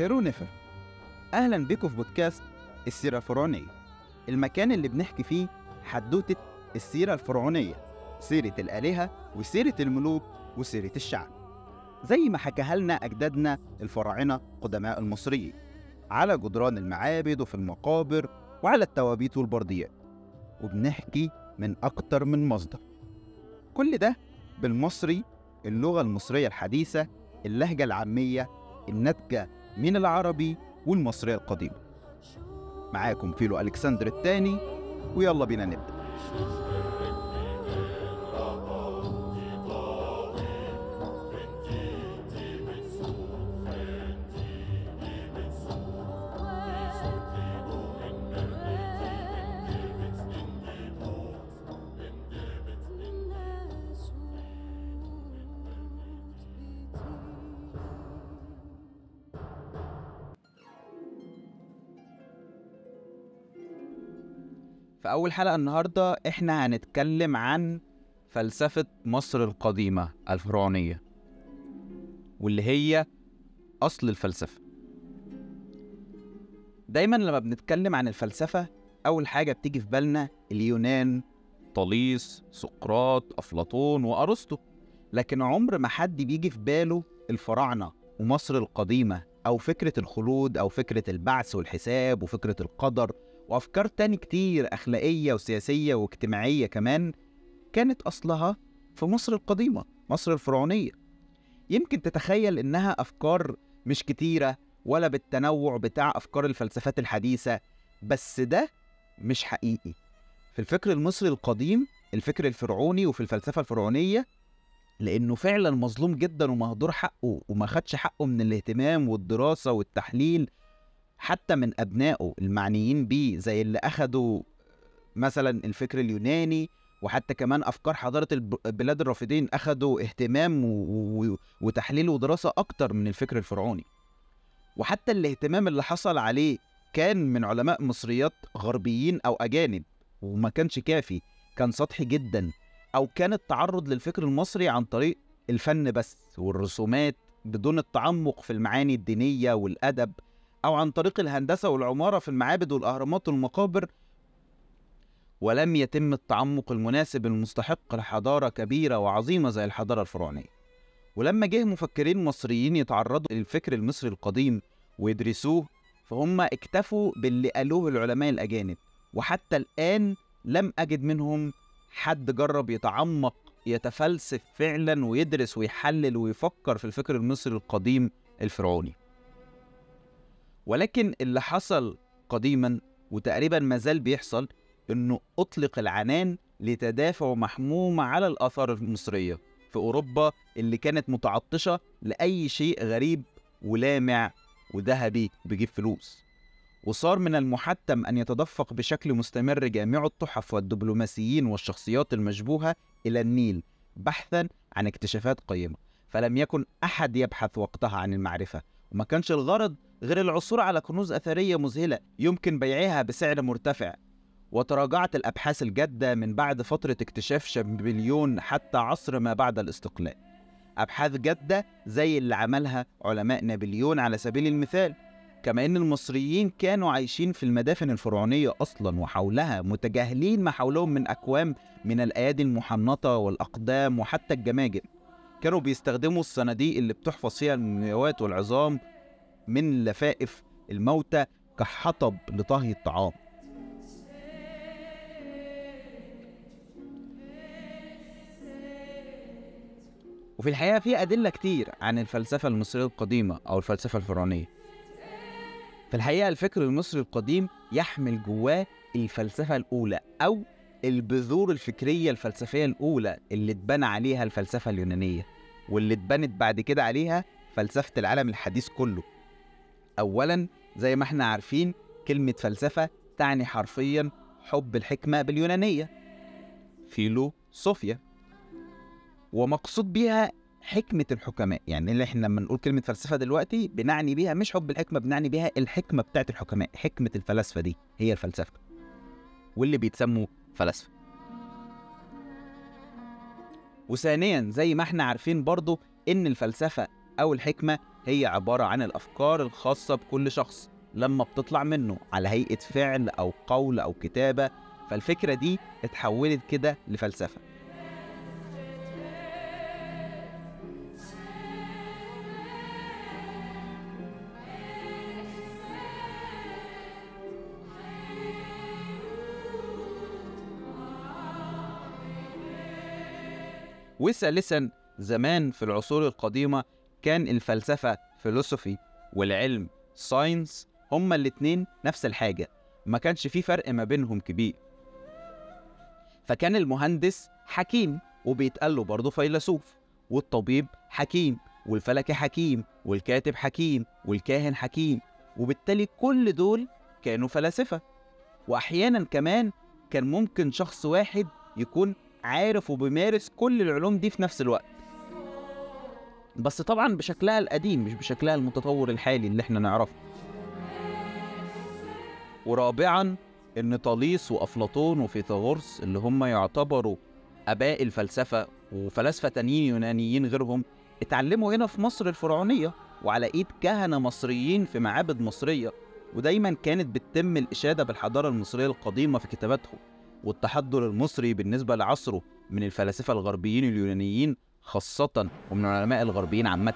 هيرو نفر أهلا بكم في بودكاست السيرة الفرعونية. المكان اللي بنحكي فيه حدوتة السيرة الفرعونية سيرة الآلهة وسيرة الملوك وسيرة الشعب. زي ما حكاها لنا أجدادنا الفراعنة قدماء المصريين على جدران المعابد وفي المقابر وعلى التوابيت والبرديات. وبنحكي من أكتر من مصدر. كل ده بالمصري اللغة المصرية الحديثة اللهجة العامية الناتجة من العربي والمصرية القديمة معاكم فيلو ألكسندر الثاني ويلا بينا نبدأ. في أول حلقة النهاردة إحنا هنتكلم عن فلسفة مصر القديمة الفرعونية واللي هي أصل الفلسفة. دايما لما بنتكلم عن الفلسفة أول حاجة بتيجي في بالنا اليونان طليس سقراط أفلاطون وأرسطو. لكن عمر ما حد بيجي في باله الفراعنة ومصر القديمة أو فكرة الخلود أو فكرة البعث والحساب وفكرة القدر. وأفكار تاني كتير أخلاقية وسياسية واجتماعية كمان كانت أصلها في مصر القديمة مصر الفرعونية. يمكن تتخيل إنها أفكار مش كتيرة ولا بالتنوع بتاع أفكار الفلسفات الحديثة بس ده مش حقيقي. في الفكر المصري القديم الفكر الفرعوني وفي الفلسفة الفرعونية لأنه فعلا مظلوم جدا ومهدور حقه وما خدش حقه من الاهتمام والدراسة والتحليل حتى من أبنائه المعنيين بيه زي اللي أخدوا مثلا الفكر اليوناني وحتى كمان أفكار حضارة البلاد الرافدين أخدوا اهتمام. وتحليل ودراسة أكتر من الفكر الفرعوني وحتى الاهتمام اللي حصل عليه كان من علماء مصريات غربيين أو أجانب وما كانش كافي كان سطحي جدا أو كان التعرض للفكر المصري عن طريق الفن بس والرسومات بدون التعمق في المعاني الدينية والأدب أو عن طريق الهندسة والعمارة في المعابد والأهرامات والمقابر ولم يتم التعمق المناسب المستحق لحضارة كبيرة وعظيمة زي الحضارة الفرعونية. ولما جه مفكرين مصريين يتعرضوا للفكر المصري القديم ويدرسوه فهم اكتفوا باللي قالوه العلماء الأجانب وحتى الآن لم أجد منهم حد جرب يتعمق يتفلسف فعلا ويدرس ويحلل ويفكر في الفكر المصري القديم الفرعوني. ولكن اللي حصل قديما وتقريبا ما زال بيحصل إنه أطلق العنان لتدافع محموم على الآثار المصرية في أوروبا اللي كانت متعطشة لأي شيء غريب ولامع وذهبي بيجيب فلوس. وصار من المحتم أن يتدفق بشكل مستمر جامع التحف والدبلوماسيين والشخصيات المشبوهة إلى النيل بحثا عن اكتشافات قيمة فلم يكن أحد يبحث وقتها عن المعرفة وما كانش الغرض غير العثور على كنوز أثرية مذهلة يمكن بيعها بسعر مرتفع. وتراجعت الأبحاث الجادة من بعد فترة اكتشاف شامبليون حتى عصر ما بعد الاستقلال. أبحاث جادة زي اللي عملها علماء نابليون على سبيل المثال. كما أن المصريين كانوا عايشين في المدافن الفرعونية أصلا وحولها متجاهلين ما حولهم من أكوام من الأيادي المحنطة والأقدام وحتى الجماجم. كانوا بيستخدموا الصناديق اللي بتحفظ فيها المومياوات والعظام من لفائف الموتى كحطب لطهي الطعام. وفي الحقيقة في أدلة كتير عن الفلسفة المصرية القديمة أو الفلسفة الفرعونية. في الحقيقة الفكر المصري القديم يحمل جواه الفلسفة الأولى أو البذور الفكرية الفلسفية الأولى اللي اتبنى عليها الفلسفة اليونانية واللي اتبنت بعد كده عليها فلسفة العالم الحديث كله. أولا زي ما إحنا عارفين كلمة فلسفة تعني حرفيا حب الحكمة باليونانية. فيلو صوفيا. ومقصود بيها حكمة الحكماء. يعني اللي إحنا لما نقول كلمة فلسفة دلوقتي بنعني بيها مش حب الحكمة بنعني بيها الحكمة بتاعت الحكماء حكمة الفلاسفة دي هي الفلسفة. واللي بيتسموا فلاسفة. وثانيا زي ما إحنا عارفين برضو إن الفلسفة أو الحكمة هي عبارة عن الأفكار الخاصة بكل شخص لما بتطلع منه على هيئة فعل أو قول أو كتابة فالفكرة دي اتحولت كده لفلسفة. وثالثا زمان في العصور القديمة كان الفلسفة philosophy والعلم science هما الاتنين نفس الحاجة. ما كانش في فرق ما بينهم كبير. فكان المهندس حكيم وبيتقال له برضه فيلسوف والطبيب حكيم والفلكي حكيم والكاتب حكيم والكاهن حكيم. وبالتالي كل دول كانوا فلاسفة. وأحيانا كمان كان ممكن شخص واحد يكون عارف وبيمارس كل العلوم دي في نفس الوقت. بس طبعا بشكلها القديم مش بشكلها المتطور الحالي اللي إحنا نعرفه. ورابعا إن طاليس وأفلاطون وفيثاغورس اللي هم يعتبروا أباء الفلسفة وفلاسفة تانيين يونانيين غيرهم اتعلموا هنا في مصر الفرعونية وعلى إيد كهنة مصريين في معابد مصرية ودايما كانت بتتم الإشادة بالحضارة المصرية القديمة في كتاباتهم والتحضر المصري بالنسبة لعصره من الفلاسفة الغربيين اليونانيين خاصة ومن العلماء الغربيين عامة.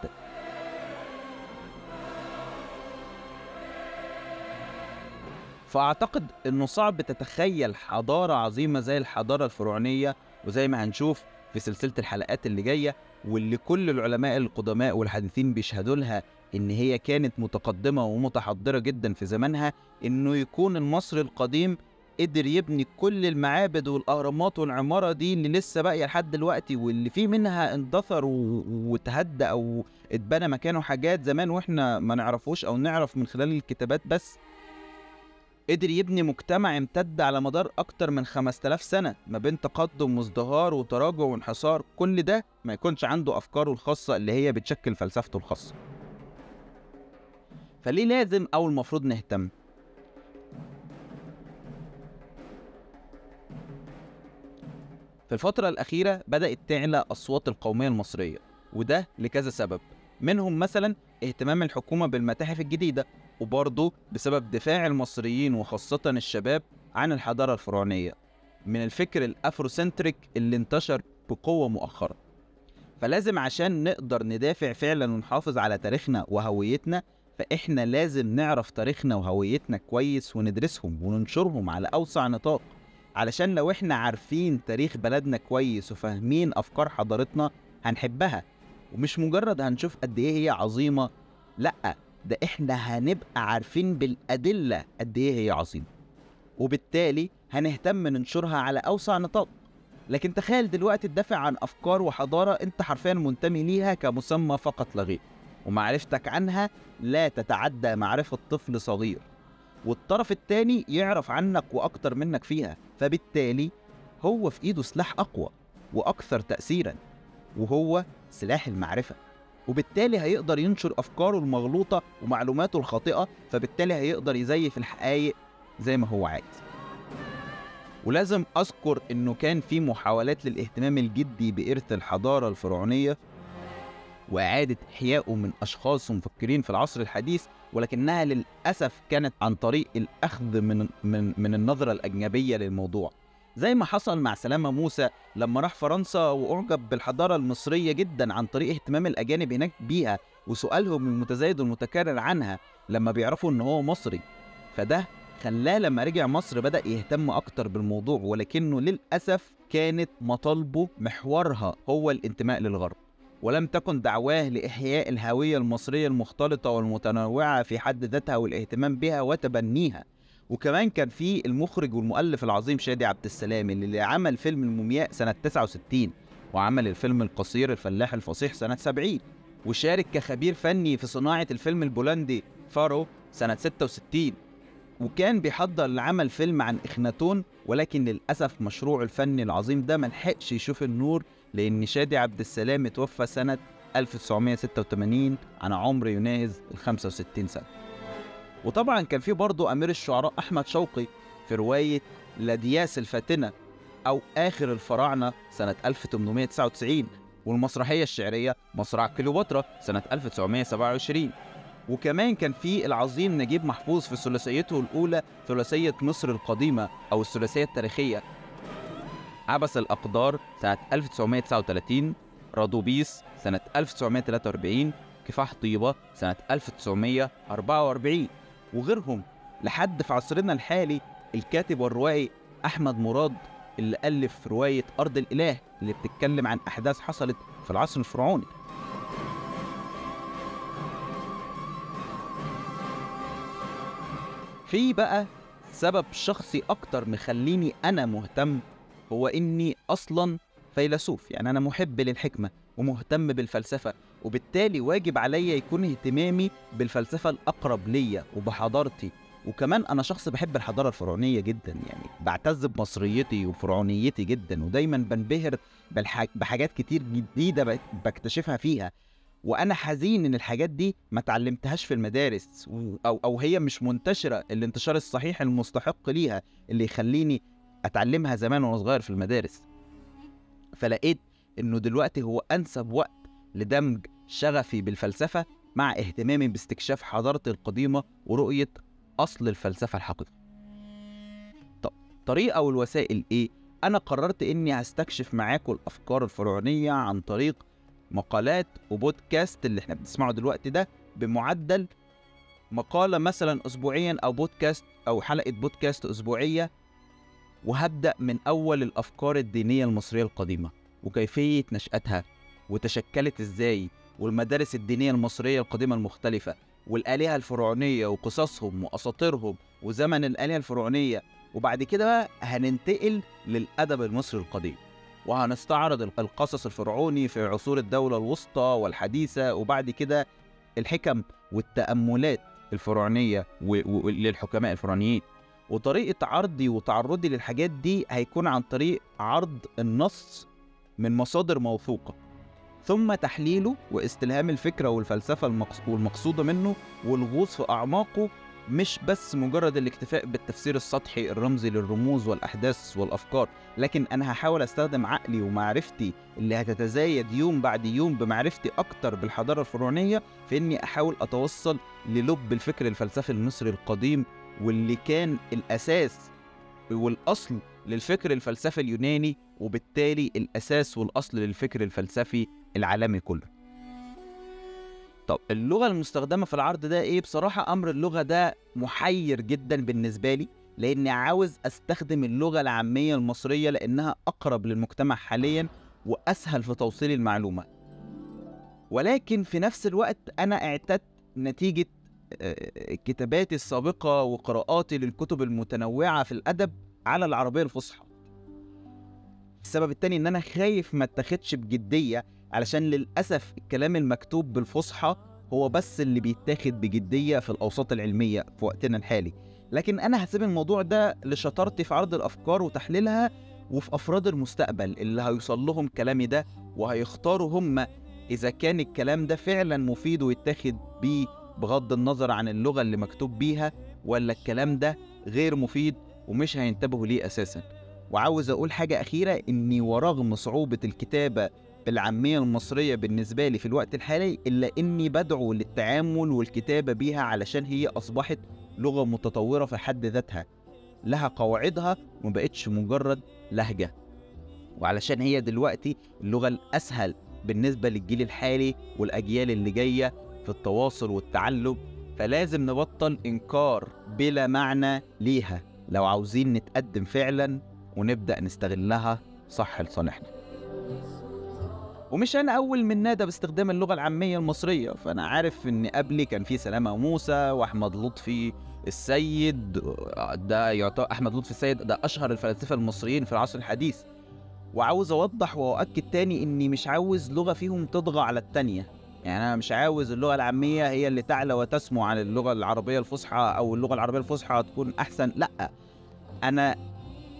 فأعتقد إنه صعب تتخيل حضارة عظيمة زي الحضارة الفرعونية وزي ما هنشوف في سلسلة الحلقات اللي جاية واللي كل العلماء القدماء والحديثين بيشهدوا لها إن هي كانت متقدمة ومتحضرة جدا في زمانها إنه يكون المصري القديم قدر يبني كل المعابد والأهرامات والعمارة دي اللي لسه باقية لحد دلوقتي واللي في منها اندثر وتهدى أو اتبنى مكانه حاجات زمان وإحنا ما نعرفوش أو نعرف من خلال الكتابات بس. قدر يبني مجتمع امتد على مدار أكتر من 5000 سنة ما بين تقدم وازدهار وتراجع وانحسار كل ده ما يكونش عنده أفكاره الخاصة اللي هي بتشكل فلسفته الخاصة. فليه لازم أو المفروض نهتم؟ في الفترة الأخيرة بدأت تعلى أصوات القومية المصرية وده لكذا سبب. منهم مثلا اهتمام الحكومة بالمتاحف الجديدة وبرضه بسبب دفاع المصريين وخاصة الشباب عن الحضارة الفرعونية. من الفكر الأفروسنتريك اللي انتشر بقوة مؤخرا. فلازم عشان نقدر ندافع فعلا ونحافظ على تاريخنا وهويتنا فإحنا لازم نعرف تاريخنا وهويتنا كويس وندرسهم وننشرهم على أوسع نطاق. علشان لو إحنا عارفين تاريخ بلدنا كويس وفاهمين أفكار حضارتنا هنحبها. ومش مجرد هنشوف قد إيه هي عظيمة لأ ده إحنا هنبقى عارفين بالأدلة قد إيه هي عظيمة. وبالتالي هنهتم ننشرها على أوسع نطاق. لكن تخيل دلوقتي تدافع عن أفكار وحضارة أنت حرفيا منتمي ليها كمسمى فقط لا غير. ومعرفتك عنها لا تتعدى معرفة طفل صغير. والطرف التاني يعرف عنك وأكتر منك فيها فبالتالي هو في إيده سلاح أقوى وأكثر تأثيرا وهو سلاح المعرفة. وبالتالي هيقدر ينشر أفكاره المغلوطة ومعلوماته الخاطئة فبالتالي هيقدر يزيف الحقائق زي ما هو عايز. ولازم أذكر إنه كان في محاولات للاهتمام الجدي بإرث الحضارة الفرعونية وإعادة إحيائه من أشخاص مفكرين في العصر الحديث ولكنها للأسف كانت عن طريق الأخذ من من من النظرة الأجنبية للموضوع. زي ما حصل مع سلامة موسى لما راح فرنسا وأعجب بالحضارة المصرية جدا عن طريق اهتمام الأجانب هناك بيها وسؤالهم المتزايد والمتكرر عنها لما بيعرفوا إن هو مصري. فده خلاه لما رجع مصر بدأ يهتم أكتر بالموضوع ولكنه للأسف كانت مطالبه محورها هو الانتماء للغرب. ولم تكن دعواه لإحياء الهوية المصرية المختلطة والمتنوعة في حد ذاتها والاهتمام بها وتبنيها. وكمان كان في المخرج والمؤلف العظيم شادي عبد السلام اللي عمل فيلم المومياء سنة 69 وعمل الفيلم القصير الفلاح الفصيح سنة 70 وشارك كخبير فني في صناعة الفيلم البولندي فارو سنة 66 وكان بيحضر لعمل فيلم عن إخناتون ولكن للأسف مشروعه الفني العظيم ده ملحقش يشوف النور لأن شادي عبد السلام اتوفى سنة 1986 عن عمر يناهز ال 65 سنة. وطبعا كان في برضه أمير الشعراء أحمد شوقي في رواية لدياس الفاتنة أو آخر الفراعنة سنة 1899 والمسرحية الشعرية مسرح كليوباترا سنة 1927 وكمان كان في العظيم نجيب محفوظ في ثلاثيته الأولى ثلاثية مصر القديمة أو الثلاثية التاريخية. عبس الأقدار سنة 1939 رادوبيس سنة 1943 كفاح طيبة سنة 1944 وغيرهم لحد في عصرنا الحالي الكاتب والروائي أحمد مراد اللي ألف رواية أرض الإله اللي بتتكلم عن أحداث حصلت في العصر الفرعوني. في بقى سبب شخصي أكتر مخليني أنا مهتم هو إني أصلا فيلسوف يعني أنا محب للحكمة ومهتم بالفلسفة وبالتالي واجب عليا يكون اهتمامي بالفلسفة الأقرب ليا وبحضارتي وكمان أنا شخص بحب الحضارة الفرعونية جدا يعني بعتز بمصريتي وفرعونيتي جدا ودايما بنبهر. بحاجات كتير جديدة ب- بكتشفها فيها وأنا حزين إن الحاجات دي ما اتعلمتهاش في المدارس أو أو هي مش منتشرة الانتشار الصحيح المستحق ليها اللي يخليني أتعلمها زمان وأنا صغير في المدارس. فلقيت إنه دلوقتي هو أنسب وقت لدمج شغفي بالفلسفة مع اهتمامي باستكشاف حضارتي القديمة ورؤية أصل الفلسفة الحقيقي طب طريقة والوسائل إيه؟ أنا قررت إني هستكشف معاكم الأفكار الفرعونية عن طريق مقالات وبودكاست اللي إحنا بنسمعه دلوقتي ده بمعدل مقالة مثلا أسبوعيا أو بودكاست أو حلقة بودكاست أسبوعية وهبدأ من أول الأفكار الدينية المصرية القديمة وكيفية نشأتها وتشكلت إزاي والمدارس الدينية المصرية القديمة المختلفة والآلهة الفرعونية وقصصهم وأساطيرهم وزمن الآلهة الفرعونية. وبعد كده بقى هننتقل للأدب المصري القديم وهنستعرض القصص الفرعوني في عصور الدولة الوسطى والحديثة وبعد كده الحكم والتأملات الفرعونية للحكماء الفرعونيين. وطريقة عرضي وتعرضي للحاجات دي هيكون عن طريق عرض النص من مصادر موثوقة ثم تحليله واستلهام الفكرة والفلسفة المقص- والمقصودة منه والغوص في أعماقه مش بس مجرد الاكتفاء بالتفسير السطحي الرمزي للرموز والأحداث والأفكار لكن أنا هحاول أستخدم عقلي ومعرفتي اللي هتتزايد يوم بعد يوم بمعرفتي أكتر بالحضارة الفرعونية في إني أحاول أتوصل للب الفكر الفلسفي المصري القديم واللي كان الأساس والأصل للفكر الفلسفي اليوناني وبالتالي الأساس والأصل للفكر الفلسفي العالمي كله طب اللغة المستخدمة في العرض ده إيه؟ بصراحة أمر اللغة ده محير جدا بالنسبة لي لأني عاوز أستخدم اللغة العامية المصرية لأنها أقرب للمجتمع حاليا وأسهل في توصيل المعلومة ولكن في نفس الوقت أنا اعتدت نتيجة كتاباتي السابقة وقراءاتي للكتب المتنوعة في الأدب على العربية الفصحى. السبب التاني إن أنا خايف ما اتاخدش بجدية علشان للأسف الكلام المكتوب بالفصحى هو بس اللي بيتاخد بجدية في الأوساط العلمية في وقتنا الحالي. لكن أنا هسيب الموضوع ده لشطارتي في عرض الأفكار وتحليلها وفي أفراد المستقبل اللي هيوصل لهم كلامي ده وهيختاروا هم إذا كان الكلام ده فعلا مفيد ويتاخد بيه بغض النظر عن اللغة اللي مكتوب بيها ولا الكلام ده غير مفيد ومش هينتبهوا ليه أساسا. وعاوز أقول حاجة أخيرة إني ورغم صعوبة الكتابة بالعامية المصرية بالنسبة لي في الوقت الحالي إلا إني بدعو للتعامل والكتابة بيها علشان هي أصبحت لغة متطورة في حد ذاتها. لها قواعدها ومبقتش مجرد لهجة. وعلشان هي دلوقتي اللغة الأسهل بالنسبة للجيل الحالي والأجيال اللي جاية في التواصل والتعلم فلازم نبطل إنكار بلا معنى ليها. لو عاوزين نتقدم فعلا ونبدأ نستغلها صح لصالحنا. ومش أنا أول من نادى باستخدام اللغة العامية المصرية فأنا عارف إن قبلي كان في سلامة موسى وأحمد لطفي السيد ده يعتبر أحمد لطفي السيد ده أشهر الفلاسفة المصريين في العصر الحديث. وعاوز أوضح وأؤكد تاني إني مش عاوز لغة فيهم تطغى على التانية. يعني أنا مش عاوز اللغة العامية هي اللي تعلى وتسمو عن اللغة العربية الفصحى أو اللغة العربية الفصحى تكون أحسن. لأ أنا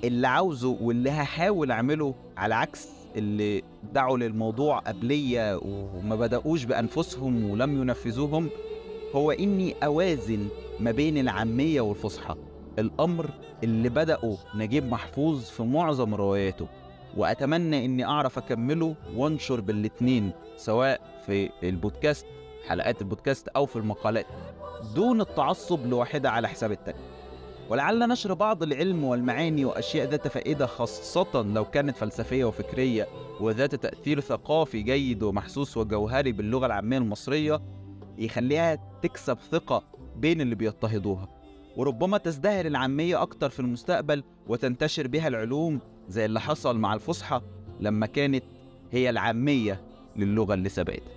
اللي عاوزه واللي هحاول أعمله على عكس اللي دعوا للموضوع قبلية وما بدأوش بأنفسهم ولم ينفذوهم هو إني أوازن ما بين العامية والفصحى. الأمر اللي بدأوا نجيب محفوظ في معظم رواياته. وأتمنى إني أعرف أكمله وأنشر بالاتنين سواء في البودكاست حلقات البودكاست أو في المقالات دون التعصب لواحدة على حساب التانية. ولعل نشر بعض العلم والمعاني وأشياء ذات فائدة خاصة لو كانت فلسفية وفكرية وذات تأثير ثقافي جيد ومحسوس وجوهري باللغة العامية المصرية يخليها تكسب ثقة بين اللي بيضطهدوها. وربما تزدهر العامية أكتر في المستقبل وتنتشر بها العلوم زي اللي حصل مع الفصحى لما كانت هي العامية للغة اللي سبقتها.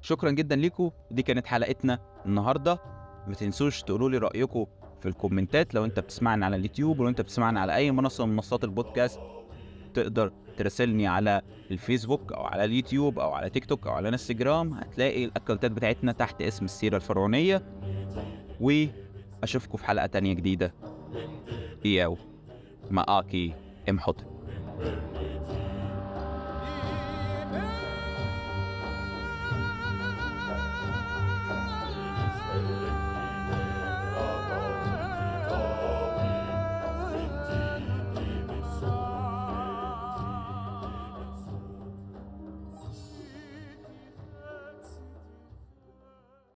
شكرا جدا ليكم دي كانت حلقتنا النهارده. ما تنسوش تقولوا لي رايكم في الكومنتات لو انت بتسمعني على اليوتيوب ولو انت بتسمعني على أي منصة من منصات البودكاست. تقدر تراسلني على الفيسبوك أو على اليوتيوب أو على تيك توك أو على انستجرام هتلاقي الأكونتات بتاعتنا تحت اسم السيرة الفرعونية وأشوفكم في حلقة تانية جديدة. إياو. معاكي ام حطب